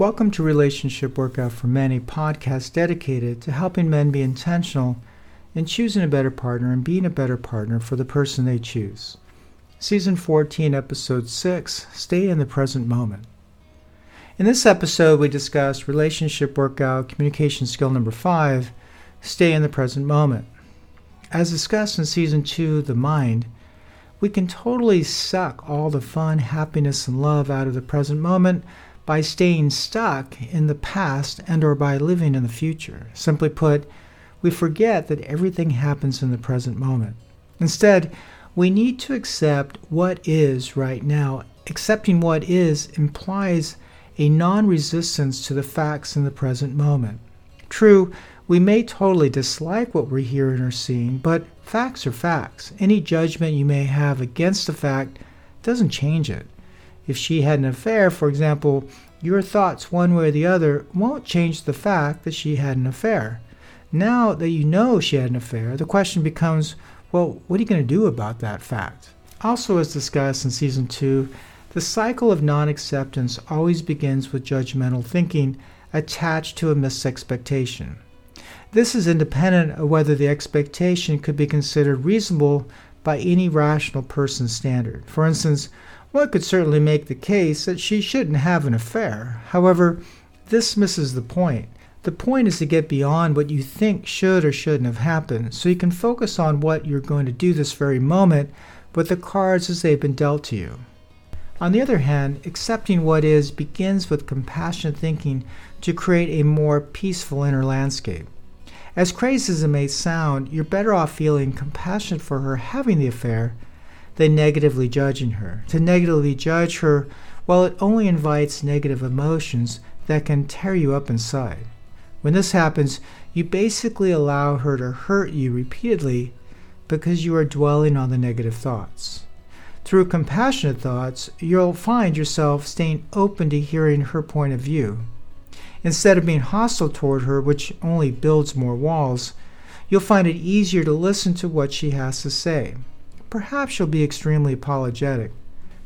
Welcome to Relationship Workout for Men, a podcast dedicated to helping men be intentional in choosing a better partner and being a better partner for the person they choose. Season 14, Episode 6 Stay in the Present Moment. In this episode, we discuss relationship workout communication skill number 5 Stay in the Present Moment. As discussed in Season 2, The Mind, we can totally suck all the fun, happiness, and love out of the present moment by staying stuck in the past and or by living in the future. Simply put, we forget that everything happens in the present moment. Instead, we need to accept what is right now. Accepting what is implies a non resistance to the facts in the present moment. True, we may totally dislike what we're hearing or seeing, but facts are facts. Any judgment you may have against a fact doesn't change it. If she had an affair, for example, your thoughts one way or the other won't change the fact that she had an affair. Now that you know she had an affair, the question becomes well, what are you going to do about that fact? Also, as discussed in Season 2, the cycle of non acceptance always begins with judgmental thinking attached to a misexpectation. This is independent of whether the expectation could be considered reasonable by any rational person's standard. For instance, one could certainly make the case that she shouldn't have an affair. However, this misses the point. The point is to get beyond what you think should or shouldn't have happened so you can focus on what you're going to do this very moment with the cards as they've been dealt to you. On the other hand, accepting what is begins with compassionate thinking to create a more peaceful inner landscape. As crazy as it may sound, you're better off feeling compassionate for her having the affair than negatively judging her. To negatively judge her, well, it only invites negative emotions that can tear you up inside. When this happens, you basically allow her to hurt you repeatedly because you are dwelling on the negative thoughts. Through compassionate thoughts, you'll find yourself staying open to hearing her point of view. Instead of being hostile toward her, which only builds more walls, you'll find it easier to listen to what she has to say. Perhaps you'll be extremely apologetic.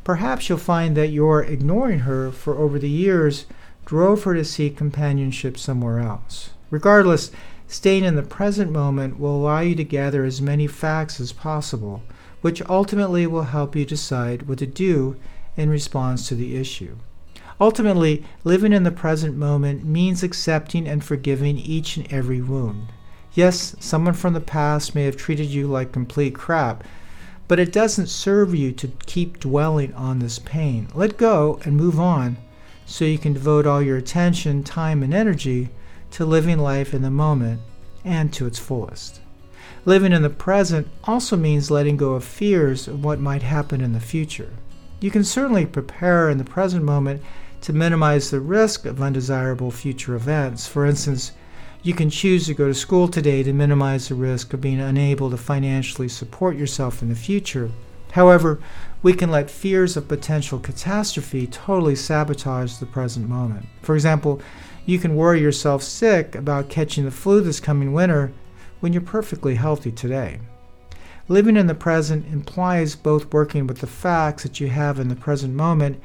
Perhaps you'll find that your ignoring her for over the years drove her to seek companionship somewhere else. Regardless, staying in the present moment will allow you to gather as many facts as possible, which ultimately will help you decide what to do in response to the issue. Ultimately, living in the present moment means accepting and forgiving each and every wound. Yes, someone from the past may have treated you like complete crap, but it doesn't serve you to keep dwelling on this pain. Let go and move on so you can devote all your attention, time, and energy to living life in the moment and to its fullest. Living in the present also means letting go of fears of what might happen in the future. You can certainly prepare in the present moment to minimize the risk of undesirable future events. For instance, you can choose to go to school today to minimize the risk of being unable to financially support yourself in the future. However, we can let fears of potential catastrophe totally sabotage the present moment. For example, you can worry yourself sick about catching the flu this coming winter when you're perfectly healthy today. Living in the present implies both working with the facts that you have in the present moment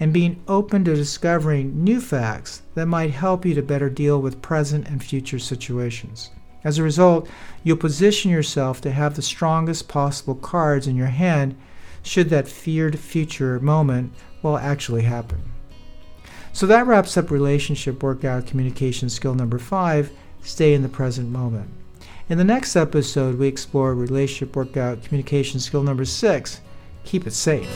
and being open to discovering new facts that might help you to better deal with present and future situations. As a result, you'll position yourself to have the strongest possible cards in your hand should that feared future moment well actually happen. So that wraps up relationship workout communication skill number 5, stay in the present moment. In the next episode, we explore relationship workout communication skill number 6, keep it safe.